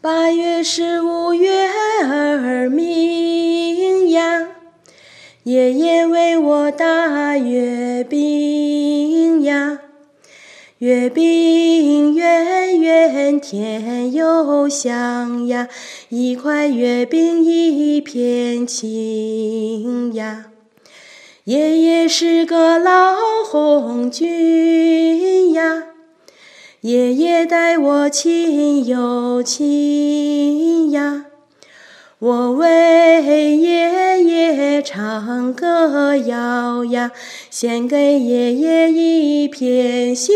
八月十五月儿明呀，爷爷为我打月饼呀。月饼圆圆甜又香呀，一块月饼一片情呀。爷爷是个老红军，爷爷待我亲又亲呀。我为爷爷唱歌谣呀，献给爷爷一片心。